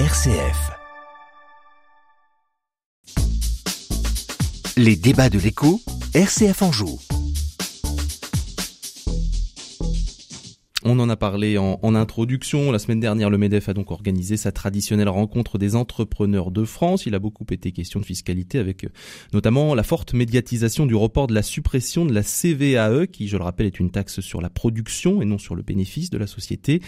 RCF. Les débats de l'écho, RCF en joue. On en a parlé en, introduction. La semaine dernière, le MEDEF a donc organisé sa traditionnelle rencontre des entrepreneurs de France. Il a beaucoup été question de fiscalité avec euh, notamment la forte médiatisation du report de la suppression de la CVAE, qui, je le rappelle, est une taxe sur la production et non sur le bénéfice de la société.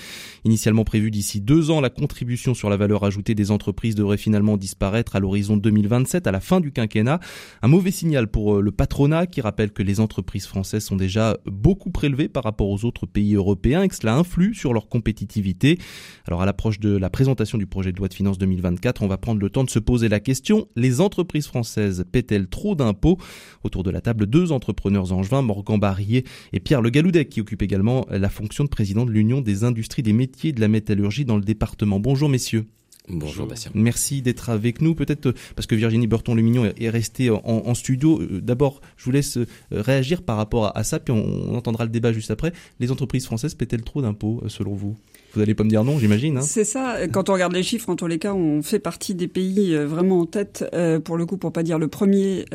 Initialement prévue d'ici deux ans, la contribution sur la valeur ajoutée des entreprises devrait finalement disparaître à l'horizon 2027, à la fin du quinquennat. Un mauvais signal pour euh, le patronat qui rappelle que les entreprises françaises sont déjà beaucoup prélevées par rapport aux autres pays européens que cela influe sur leur compétitivité. Alors à l'approche de la présentation du projet de loi de finances 2024, on va prendre le temps de se poser la question, les entreprises françaises paient-elles trop d'impôts? Autour de la table, deux entrepreneurs angevins, Morgan Barrier et Pierre Le Galoudec, qui occupent également la fonction de président de l'Union des industries des métiers de la métallurgie dans le département. Bonjour messieurs. Bonjour Bastien. Merci d'être avec nous. Peut-être euh, parce que Virginie Burton-Lumignon est restée en, studio. Euh, d'abord, je vous laisse euh, réagir par rapport à, ça, puis on, entendra le débat juste après. Les entreprises françaises paient-elles trop d'impôts selon vous? Vous n'allez pas me dire non, j'imagine. Hein c'est ça. Quand on regarde les chiffres, en tous les cas, on fait partie des pays vraiment en tête, pour le coup, pour pas dire le premier,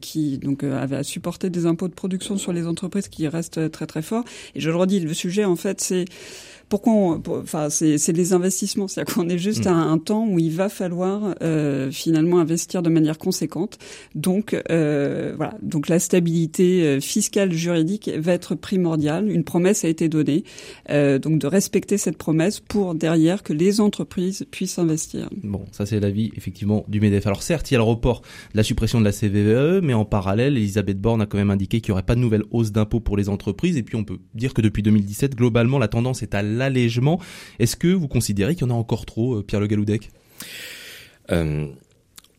qui donc avait à supporter des impôts de production sur les entreprises, qui reste très très fort. Et je le redis, le sujet en fait, c'est pourquoi enfin c'est les investissements, c'est-à-dire qu'on est juste mm. à un temps où il va falloir euh, finalement investir de manière conséquente. Donc euh, voilà, donc la stabilité euh, fiscale juridique va être primordiale. Une promesse a été donnée, euh, donc de respecter cette promesse pour derrière que les entreprises puissent investir. Bon, ça c'est l'avis effectivement du Medef. Alors certes, il y a le report de la suppression de la CVE, mais en parallèle, Elisabeth Borne a quand même indiqué qu'il n'y aurait pas de nouvelle hausse d'impôts pour les entreprises. Et puis on peut dire que depuis 2017, globalement, la tendance est à l'allègement. Est-ce que vous considérez qu'il y en a encore trop, euh, Pierre Le Galoudec? Euh,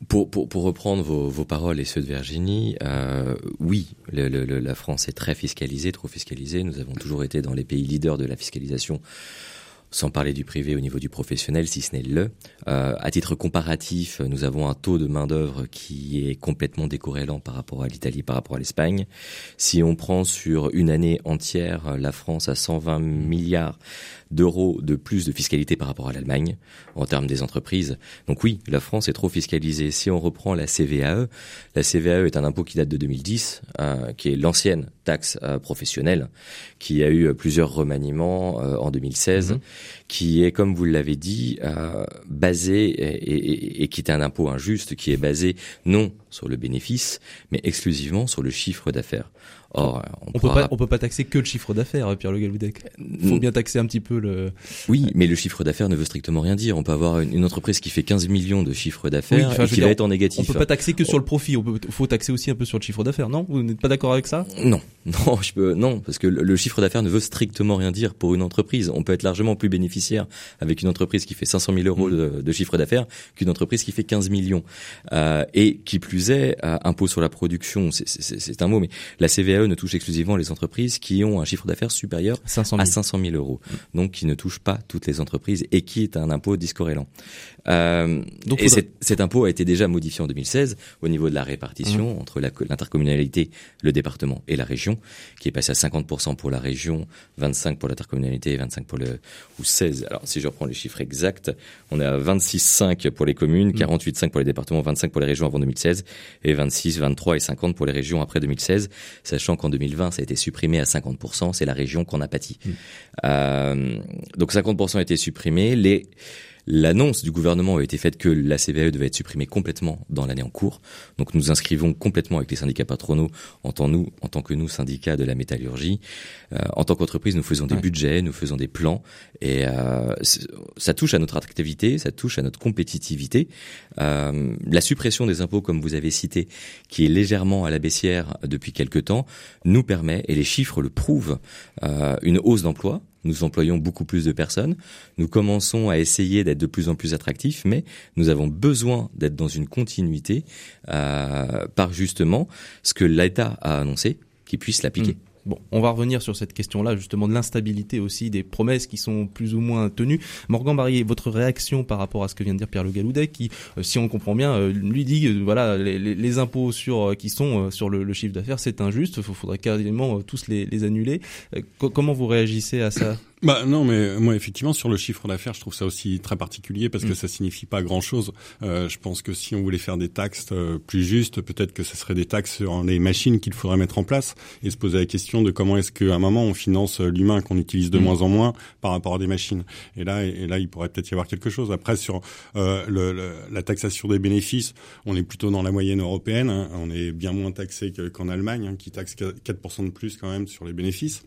pour, reprendre vos, paroles et ceux de Virginie, euh, oui, la France est très fiscalisée, trop fiscalisée. Nous avons toujours été dans les pays leaders de la fiscalisation sans parler du privé au niveau du professionnel, si ce n'est le. Euh, à titre comparatif, nous avons un taux de main-d'œuvre qui est complètement décorrélant par rapport à l'Italie, par rapport à l'Espagne. Si on prend sur une année entière, la France a 120 milliards d'euros de plus de fiscalité par rapport à l'Allemagne en termes des entreprises. Donc oui, la France est trop fiscalisée. Si on reprend la CVAE, la CVAE est un impôt qui date de 2010, euh, qui est l'ancienne taxe euh, professionnelle, qui a eu plusieurs remaniements euh, en 2016, mhm. qui est, comme vous l'avez dit, basé et, et qui est un impôt injuste, qui est basé non sur le bénéfice, mais exclusivement sur le chiffre d'affaires. Or, on, on peut pas, on peut pas taxer que le chiffre d'affaires, Pierre Le Galoudec. Il faut bien taxer un petit peu le. Oui, mais le chiffre d'affaires ne veut strictement rien dire. On peut avoir une, entreprise qui fait 15 millions de chiffre d'affaires et qui va être en négatif. On peut pas taxer que sur le profit. Il faut taxer aussi un peu sur le chiffre d'affaires, non? Vous n'êtes pas d'accord avec ça? Non, non, je peux, non, parce que le, chiffre d'affaires ne veut strictement rien dire pour une entreprise. On peut être largement plus bénéficiaire avec une entreprise qui fait 500 000 euros de, chiffre d'affaires qu'une entreprise qui fait 15 millions. Euh, et qui plus est, euh, impôt sur la production, c'est un mot, mais la CVAE ne touche exclusivement les entreprises qui ont un chiffre d'affaires supérieur à 500 000 euros. Donc qui ne touche pas toutes les entreprises et qui est un impôt discorrélant. Euh, Donc, et cet, impôt a été déjà modifié en 2016 au niveau de la répartition mmh. entre l'intercommunalité, le département et la région, qui est passé à 50% pour la région, 25% pour l'intercommunalité et 25 pour le ou 16. Alors si je reprends les chiffres exacts, on est à 26,5 pour les communes, 48,5% mmh. pour les départements, 25% pour les régions avant 2016 et 26, 23 et 50 pour les régions après 2016, sachant qu'en 2020 ça a été supprimé à 50%, c'est la région qu'on a pâti. Mmh. Euh, donc 50% a été supprimé. Les L'annonce du gouvernement a été faite que la CVAE devait être supprimée complètement dans l'année en cours. Donc nous inscrivons complètement avec les syndicats patronaux en tant, nous, en tant que nous, syndicats de la métallurgie. Euh, en tant qu'entreprise, nous faisons des budgets, nous faisons des plans et euh, ça touche à notre attractivité, ça touche à notre compétitivité. Euh, la suppression des impôts, comme vous avez cité, qui est légèrement à la baissière depuis quelque temps, nous permet, et les chiffres le prouvent, euh, une hausse d'emploi nous employons beaucoup plus de personnes, nous commençons à essayer d'être de plus en plus attractifs, mais nous avons besoin d'être dans une continuité euh, par justement ce que l'État a annoncé, qui puisse l'appliquer. Mmh. Bon, on va revenir sur cette question-là, justement, de l'instabilité aussi des promesses qui sont plus ou moins tenues. Morgan Barrier, votre réaction par rapport à ce que vient de dire Pierre Le Galoudet, qui, euh, si on comprend bien, euh, lui dit, euh, voilà, les, impôts sur qui sont sur le, chiffre d'affaires, c'est injuste, il faudrait carrément tous les, les annuler. comment vous réagissez à ça? Bah non, mais moi effectivement sur le chiffre d'affaires, je trouve ça aussi très particulier parce que mm. ça signifie pas grand-chose. Euh, je pense que si on voulait faire des taxes euh, plus justes, peut-être que ce serait des taxes sur les machines qu'il faudrait mettre en place et se poser la question de comment est-ce qu'à un moment on finance l'humain qu'on utilise de mm. moins en moins par rapport à des machines. Et là, et là, il pourrait peut-être y avoir quelque chose. Après sur euh, le, la taxation des bénéfices, on est plutôt dans la moyenne européenne. Hein. On est bien moins taxé qu'en Allemagne, hein, qui taxe 4% de plus quand même sur les bénéfices.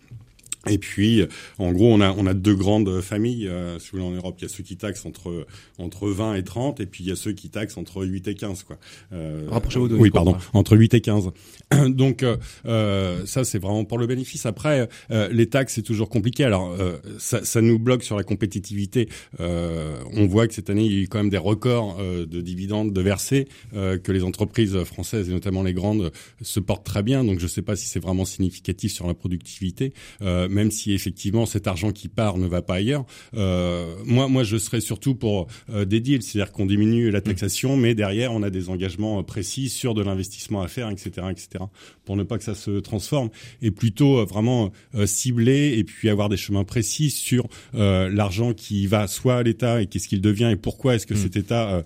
Et puis, en gros, on a, on a deux grandes familles. Euh, si vous voulez, en Europe, il y a ceux qui taxent entre, entre 20 et 30, et puis il y a ceux qui taxent entre 8 et 15. Quoi. Euh, Rapprochez-vous de Oui, pardon, entre 8 et 15. Donc, euh, euh, ça, c'est vraiment pour le bénéfice. Après, euh, les taxes, c'est toujours compliqué. Alors, euh, ça, ça, nous bloque sur la compétitivité. on voit que cette année, il y a eu quand même des records de dividendes de versés, que les entreprises françaises, et notamment les grandes, se portent très bien. Donc, je ne sais pas si c'est vraiment significatif sur la productivité. Euh, même si effectivement cet argent qui part ne va pas ailleurs. Euh, moi, moi, je serais surtout pour euh, des deals, c'est-à-dire qu'on diminue la taxation, mais derrière, on a des engagements précis sur de l'investissement à faire, etc., etc., pour ne pas que ça se transforme, et plutôt vraiment cibler et puis avoir des chemins précis sur l'argent qui va soit à l'État et qu'est-ce qu'il devient et pourquoi est-ce que mm. cet État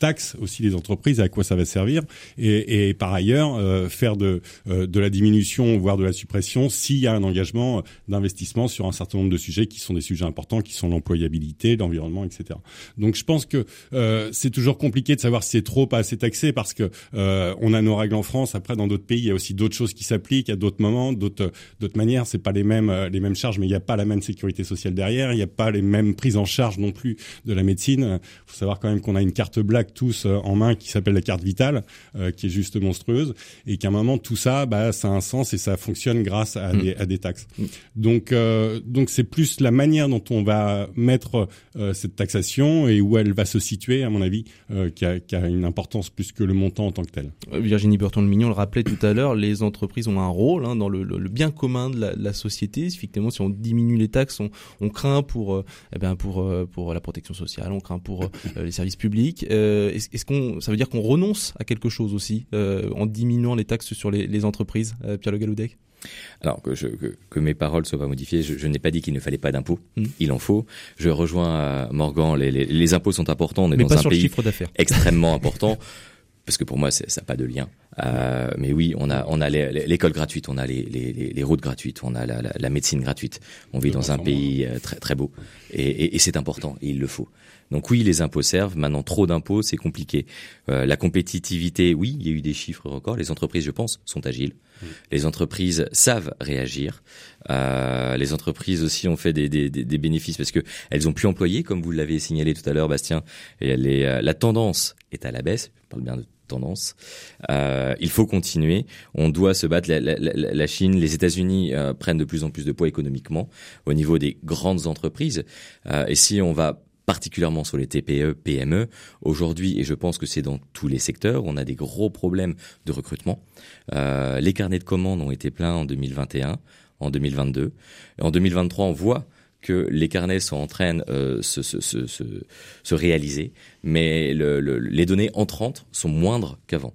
taxe aussi les entreprises et à quoi ça va servir, et, et par ailleurs faire de de la diminution voire de la suppression s'il y a un engagement d'investissement sur un certain nombre de sujets qui sont des sujets importants, qui sont l'employabilité, l'environnement, etc. Donc je pense que euh, c'est toujours compliqué de savoir si c'est trop pas assez taxé parce que euh, on a nos règles en France. Après, dans d'autres pays, il y a aussi d'autres choses qui s'appliquent, à d'autres moments, d'autres d'autres manières. C'est pas les mêmes euh, les mêmes charges, mais il n'y a pas la même sécurité sociale derrière. Il n'y a pas les mêmes prises en charge non plus de la médecine. Il faut savoir quand même qu'on a une carte black tous en main qui s'appelle la carte vitale, qui est juste monstrueuse, et qu'à un moment tout ça, bah, ça a un sens et ça fonctionne grâce à, mmh. des, à des taxes. Donc, euh, donc c'est plus la manière dont on va mettre euh, cette taxation et où elle va se situer, à mon avis, euh, qui, a, une importance plus que le montant en tant que tel. Virginie Burton-Mignon le rappelait tout à l'heure, les entreprises ont un rôle hein, dans le, bien commun de la, société. Effectivement, si on diminue les taxes, on, craint pour, eh ben pour, pour la protection sociale, on craint pour les services publics. Est-ce qu'on, ça veut dire qu'on renonce à quelque chose aussi en diminuant les taxes sur les, les entreprises, Pierre Le Galoudec alors que, je, que, que, mes paroles soient pas modifiées, je, je n'ai pas dit qu'il ne fallait pas d'impôts. Hmm. Il en faut. Je rejoins euh, Morgan. Les, les, les, impôts sont importants. On est mais dans pas un sur pays le chiffre d'affaires. extrêmement important. parce que pour moi, ça n'a pas de lien. Euh, mais oui, on a, on a l'école gratuite, on a les, les, les, routes gratuites, on a la, la, la médecine gratuite. On vit dans un pays euh, très, très beau. Et, et, et c'est important, et il le faut. Donc oui, les impôts servent. Maintenant, trop d'impôts, c'est compliqué. Euh, la compétitivité, oui, il y a eu des chiffres records. Les entreprises, je pense, sont agiles. Mm. Les entreprises savent réagir. Euh, les entreprises aussi ont fait des, des, des, bénéfices parce que elles ont pu employer, comme vous l'avez signalé tout à l'heure, Bastien. Et est, euh, la tendance est à la baisse. Je parle bien de tendance. Euh, il faut continuer. On doit se battre. La, la, la Chine, les États-Unis euh, prennent de plus en plus de poids économiquement au niveau des grandes entreprises. Euh, et si on va particulièrement sur les TPE, PME. Aujourd'hui, et je pense que c'est dans tous les secteurs, on a des gros problèmes de recrutement. Euh, les carnets de commandes ont été pleins en 2021, en 2022. Et en 2023, on voit que les carnets sont en train euh, se, se, se, se, réaliser, mais le, le, les données entrantes sont moindres qu'avant.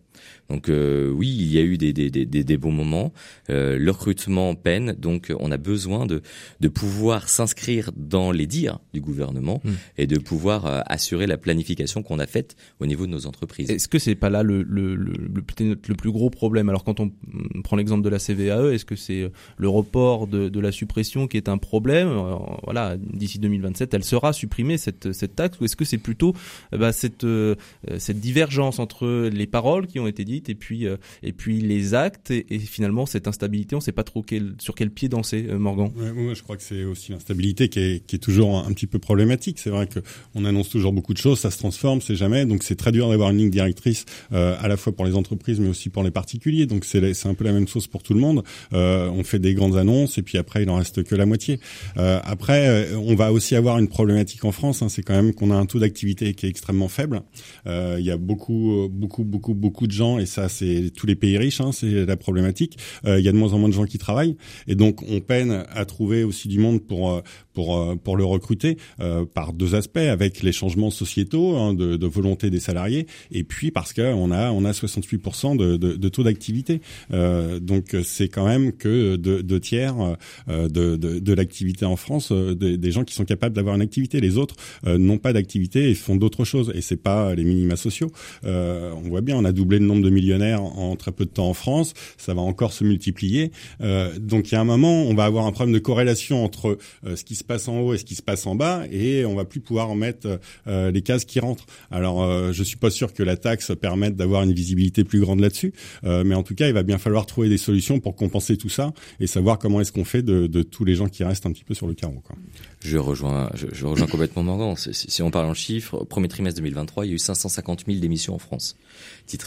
Donc euh, oui, il y a eu des, des, des, des bons moments. Euh, le recrutement peine, donc on a besoin de, de pouvoir s'inscrire dans les dires du gouvernement hmm. et de pouvoir euh, assurer la planification qu'on a faite au niveau de nos entreprises. Est-ce que c'est pas là le, le, le, le, le plus gros problème? Alors quand on prend l'exemple de la CVAE, est-ce que c'est le report de, de la suppression qui est un problème? Voilà, d'ici 2027, elle sera supprimée cette, cette taxe ou est-ce que c'est plutôt bah, cette, cette divergence entre les paroles qui ont été dites et puis euh, et puis les actes et, finalement cette instabilité, on ne sait pas trop sur quel pied danser, euh, Morgan. Moi, je crois que c'est aussi l'instabilité qui est, toujours un, petit peu problématique. C'est vrai que on annonce toujours beaucoup de choses, ça se transforme, c'est jamais, donc c'est très dur d'avoir une ligne directrice euh, à la fois pour les entreprises mais aussi pour les particuliers. Donc c'est c'est un peu la même chose pour tout le monde. Euh, on fait des grandes annonces et puis après il en reste que la moitié. Euh, après, on va aussi avoir une problématique en France, hein, c'est quand même qu'on a un taux d'activité qui est extrêmement faible. Euh, il y a beaucoup, beaucoup, beaucoup, beaucoup de gens, et ça, c'est tous les pays riches, hein, c'est la problématique. Euh, il y a de moins en moins de gens qui travaillent, et donc on peine à trouver aussi du monde pour euh, pour pour le recruter par deux aspects, avec les changements sociétaux hein, de, volonté des salariés, et puis parce que on a on a 68% de, de, taux d'activité. donc c'est quand même que deux, tiers de, de, de l'activité en France, des, des gens qui sont capables d'avoir une activité. Les autres n'ont pas d'activité et font d'autres choses, et c'est pas les minima sociaux. on voit bien, on a doublé le nombre de millionnaires en très peu de temps en France, ça va encore se multiplier. donc il y a un moment, on va avoir un problème de corrélation entre ce qui se passe en haut et ce qui se passe en bas, et on va plus pouvoir en mettre euh, les cases qui rentrent. Alors, euh, je suis pas sûr que la taxe permette d'avoir une visibilité plus grande là-dessus, euh, mais en tout cas, il va bien falloir trouver des solutions pour compenser tout ça et savoir comment est-ce qu'on fait de, de, tous les gens qui restent un petit peu sur le carreau. Quoi. Je rejoins, je, je rejoins complètement Morgan. Si, si, on parle en chiffres, premier trimestre 2023, il y a eu 550 000 démissions en France.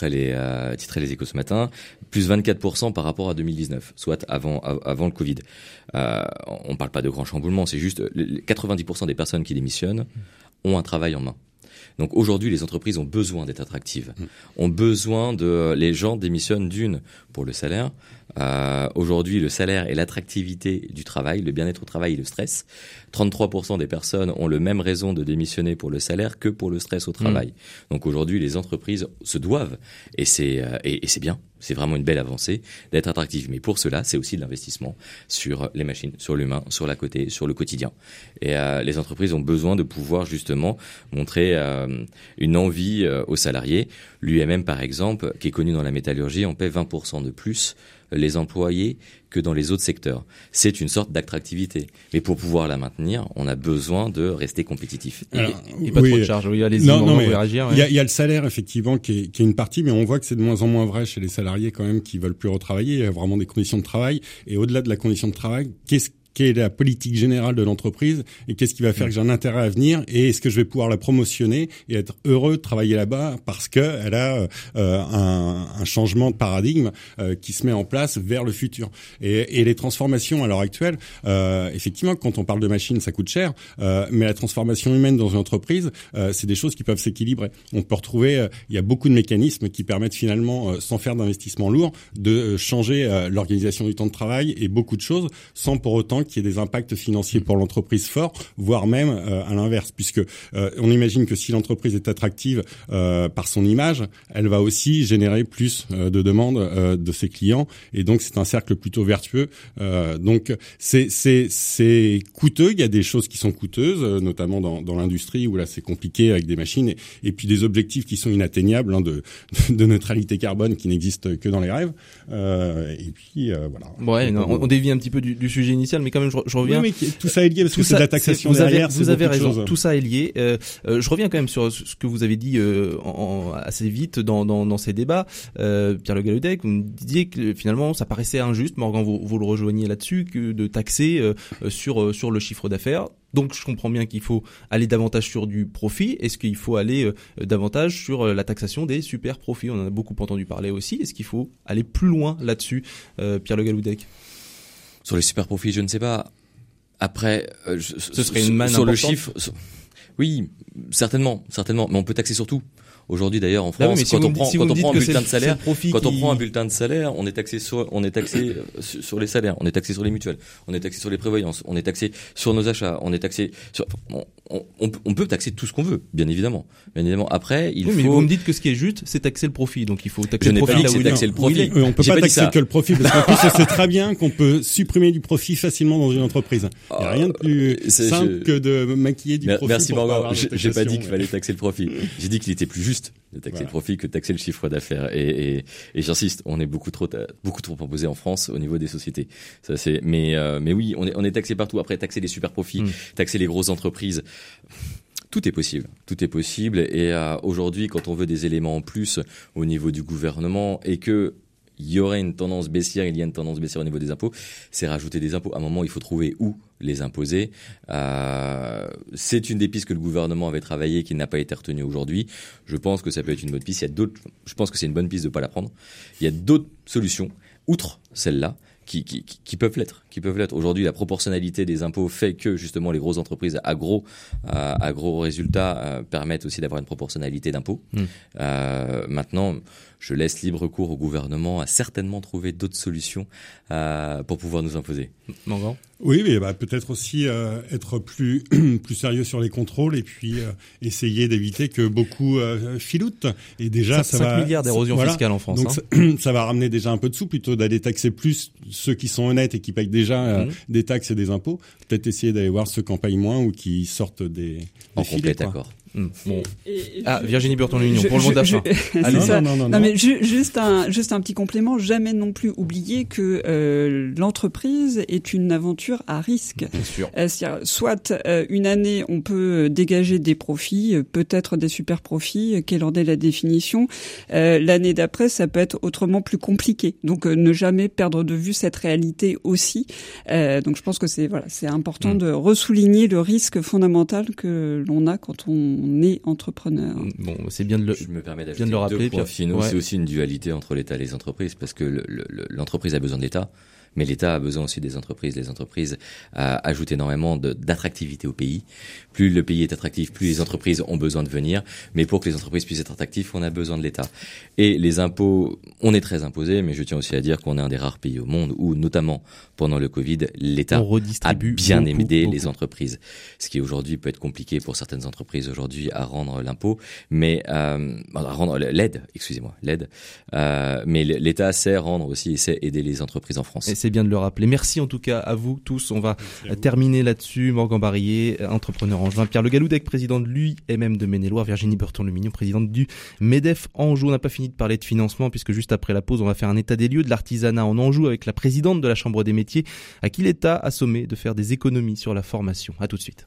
Euh, titrait les échos ce matin, plus 24% par rapport à 2019, soit avant, avant le Covid. Euh, on parle pas de grands chamboulements, c'est juste 90% des personnes qui démissionnent ont un travail en main. Donc aujourd'hui, les entreprises ont besoin d'être attractives, mmh. ont besoin de les gens démissionnent d'une pour le salaire. Euh, aujourd'hui, le salaire et l'attractivité du travail, le bien-être au travail et le stress. 33% des personnes ont le même raison de démissionner pour le salaire que pour le stress au travail. Mmh. Donc aujourd'hui, les entreprises se doivent, et c'est euh, et, et c'est bien, c'est vraiment une belle avancée d'être attractive. Mais pour cela, c'est aussi de l'investissement sur les machines, sur l'humain, sur la côté, sur le quotidien. Et euh, les entreprises ont besoin de pouvoir justement montrer euh, une envie euh, aux salariés. L'UMM, par exemple, qui est connu dans la métallurgie, en paie 20% de plus les employés que dans les autres secteurs. C'est une sorte d'attractivité. Mais pour pouvoir la maintenir, on a besoin de rester compétitif. Et, et, pas oui, trop de charges. Oui, allez-y, non, non, réagir. Il ouais. y, y, a le salaire, effectivement, qui est, qui est, une partie, mais on voit que c'est de moins en moins vrai chez les salariés quand même qui veulent plus retravailler. Il y a vraiment des conditions de travail. Et au-delà de la condition de travail, qu'est-ce quelle est la politique générale de l'entreprise et qu'est-ce qui va faire que j'ai un intérêt à venir et est-ce que je vais pouvoir la promotionner et être heureux de travailler là-bas parce que elle a euh, un, un, changement de paradigme euh, qui se met en place vers le futur. Et, et les transformations à l'heure actuelle, euh, effectivement, quand on parle de machines, ça coûte cher, euh, mais la transformation humaine dans une entreprise, euh, c'est des choses qui peuvent s'équilibrer. On peut retrouver, il y a beaucoup de mécanismes qui permettent finalement, sans faire d'investissement lourd, de changer l'organisation du temps de travail et beaucoup de choses sans pour autant qu'il y ait des impacts financiers pour l'entreprise forts, voire même euh, à l'inverse, puisque euh, on imagine que si l'entreprise est attractive euh, par son image, elle va aussi générer plus de demandes de ses clients, et donc c'est un cercle plutôt vertueux. donc c'est c'est c'est coûteux. Il y a des choses qui sont coûteuses, notamment dans, dans l'industrie où là c'est compliqué avec des machines, et, et, puis des objectifs qui sont inatteignables hein, de, de neutralité carbone qui n'existent que dans les rêves. et puis voilà. Ouais, non, on, on dévie un petit peu du, du sujet initial, mais quand même, je, je reviens. Oui, mais tout ça est lié parce que c'est de la taxation vous derrière. Avez, vous avez raison. Tout ça est lié. Euh, euh, je reviens quand même sur ce que vous avez dit euh, en, assez vite dans, dans, dans ces débats. Pierre Le Galudec, vous me disiez que finalement, ça paraissait injuste. Morgan, vous, vous le rejoignez là-dessus, que de taxer sur sur le chiffre d'affaires. Donc je comprends bien qu'il faut aller davantage sur du profit. Est-ce qu'il faut aller euh, davantage sur la taxation des super profits? On en a beaucoup entendu parler aussi. Est-ce qu'il faut aller plus loin là-dessus, euh, Pierre Le Galoudec sur les super profits, je ne sais pas. Après, euh, je, ce serait une manne sur importante. le chiffre. Sur... Oui, certainement, certainement. Mais on peut taxer sur tout. Aujourd'hui d'ailleurs en France, si quand, on prend, si quand on prend un bulletin de salaire, quand qui... on prend un bulletin de salaire, on est taxé sur, on est taxé sur les salaires, on est taxé sur les mutuelles, on est taxé sur les prévoyances, on est taxé sur nos achats, on est taxé sur, on, on, on peut taxer tout ce qu'on veut, bien évidemment. Bien évidemment. Après, il oui, faut. Mais vous me dites que ce qui est juste, c'est taxer le profit, donc il faut taxer je le profit. Pas dit que taxer le profit. Oui, on peut pas, pas taxer que le profit parce qu'en plus on sait très bien qu'on peut supprimer du profit facilement dans une entreprise. Il n'y a rien de plus simple je... que de maquiller du profit. Merci Morgan. J'ai pas dit qu'il fallait taxer le profit. J'ai dit qu'il était plus juste de taxer voilà. le profit que de taxer le chiffre d'affaires. Et, et, et j'insiste, on est beaucoup trop beaucoup trop imposé en France au niveau des sociétés. Ça c'est. Mais euh, mais oui, on est on est taxé partout. Après taxer les super profits, mm. taxer les grosses entreprises. Tout est possible, tout est possible. Et euh, aujourd'hui, quand on veut des éléments en plus au niveau du gouvernement et que il y aurait une tendance baissière, il y a une tendance baissière au niveau des impôts, c'est rajouter des impôts. À un moment, il faut trouver où les imposer. Euh, c'est une des pistes que le gouvernement avait travaillé qui n'a pas été retenue aujourd'hui. Je pense que ça peut être une bonne piste. Il y a d'autres. Je pense que c'est une bonne piste de pas la prendre. Il y a d'autres solutions outre celle-là qui, qui, qui peuvent l'être, qui peuvent l'être. Aujourd'hui, la proportionnalité des impôts fait que justement les grosses entreprises à gros, à gros résultats permettent aussi d'avoir une proportionnalité d'impôts. Mmh. maintenant, je laisse libre cours au gouvernement à certainement trouver d'autres solutions euh, pour pouvoir nous imposer. Oui, mais bah, peut-être aussi euh, être plus plus sérieux sur les contrôles et puis euh, essayer d'éviter que beaucoup euh, filoutent. Et déjà, ça, 5 milliards d'érosion fiscale en France. Donc hein. ça, va ramener déjà un peu de sous plutôt d'aller taxer plus ceux qui sont honnêtes et qui payent déjà mmh. des taxes et des impôts. Peut-être essayer d'aller voir ceux qui en payent moins ou qui sortent des, des en complet. Hmm. Bon. ah, Virginie Burton Union pour le mot d'achat. non, non, non, non, mais juste un juste un petit complément. Jamais non plus oublier que euh, l'entreprise est une aventure à risque. Bien sûr. Euh, soit euh, une année on peut dégager des profits, euh, peut-être des super profits, quelle en est la définition. L'année d'après, ça peut être autrement plus compliqué. Donc ne jamais perdre de vue cette réalité aussi. donc je pense que c'est voilà, c'est important hmm. de ressouligner le risque fondamental que l'on a quand on on est entrepreneur. Bon, c'est bien de le, je me permets d'ajouter le rappeler. Deux points finaux. C'est aussi une dualité entre l'État et les entreprises parce que l'entreprise a besoin de l'État mais l'État a besoin aussi des entreprises. Les entreprises euh, ajoutent énormément d'attractivité au pays. Plus le pays est attractif, plus les entreprises ont besoin de venir. Mais pour que les entreprises puissent être attractives, on a besoin de l'État. Et les impôts, on est très imposé, mais je tiens aussi à dire qu'on est un des rares pays au monde où, notamment pendant le Covid, l'État a bien aidé les entreprises. Ce qui aujourd'hui peut être compliqué pour certaines entreprises aujourd'hui à rendre l'impôt, mais euh, à rendre l'aide, excusez-moi, l'aide. Euh, mais l'État sait rendre aussi et sait aider les entreprises en France c'est bien de le rappeler. Merci en tout cas à vous tous. On va terminer là-dessus. Morgan Barrier, entrepreneur angevin, Pierre Le Galoudec, président de l'UIMM de maine Virginie Burton-Lumignon, présidente du MEDEF Anjou. On n'a pas fini de parler de financement puisque juste après la pause, on va faire un état des lieux de l'artisanat en Anjou avec la présidente de la Chambre des métiers à qui l'État a sommé de faire des économies sur la formation. À tout de suite.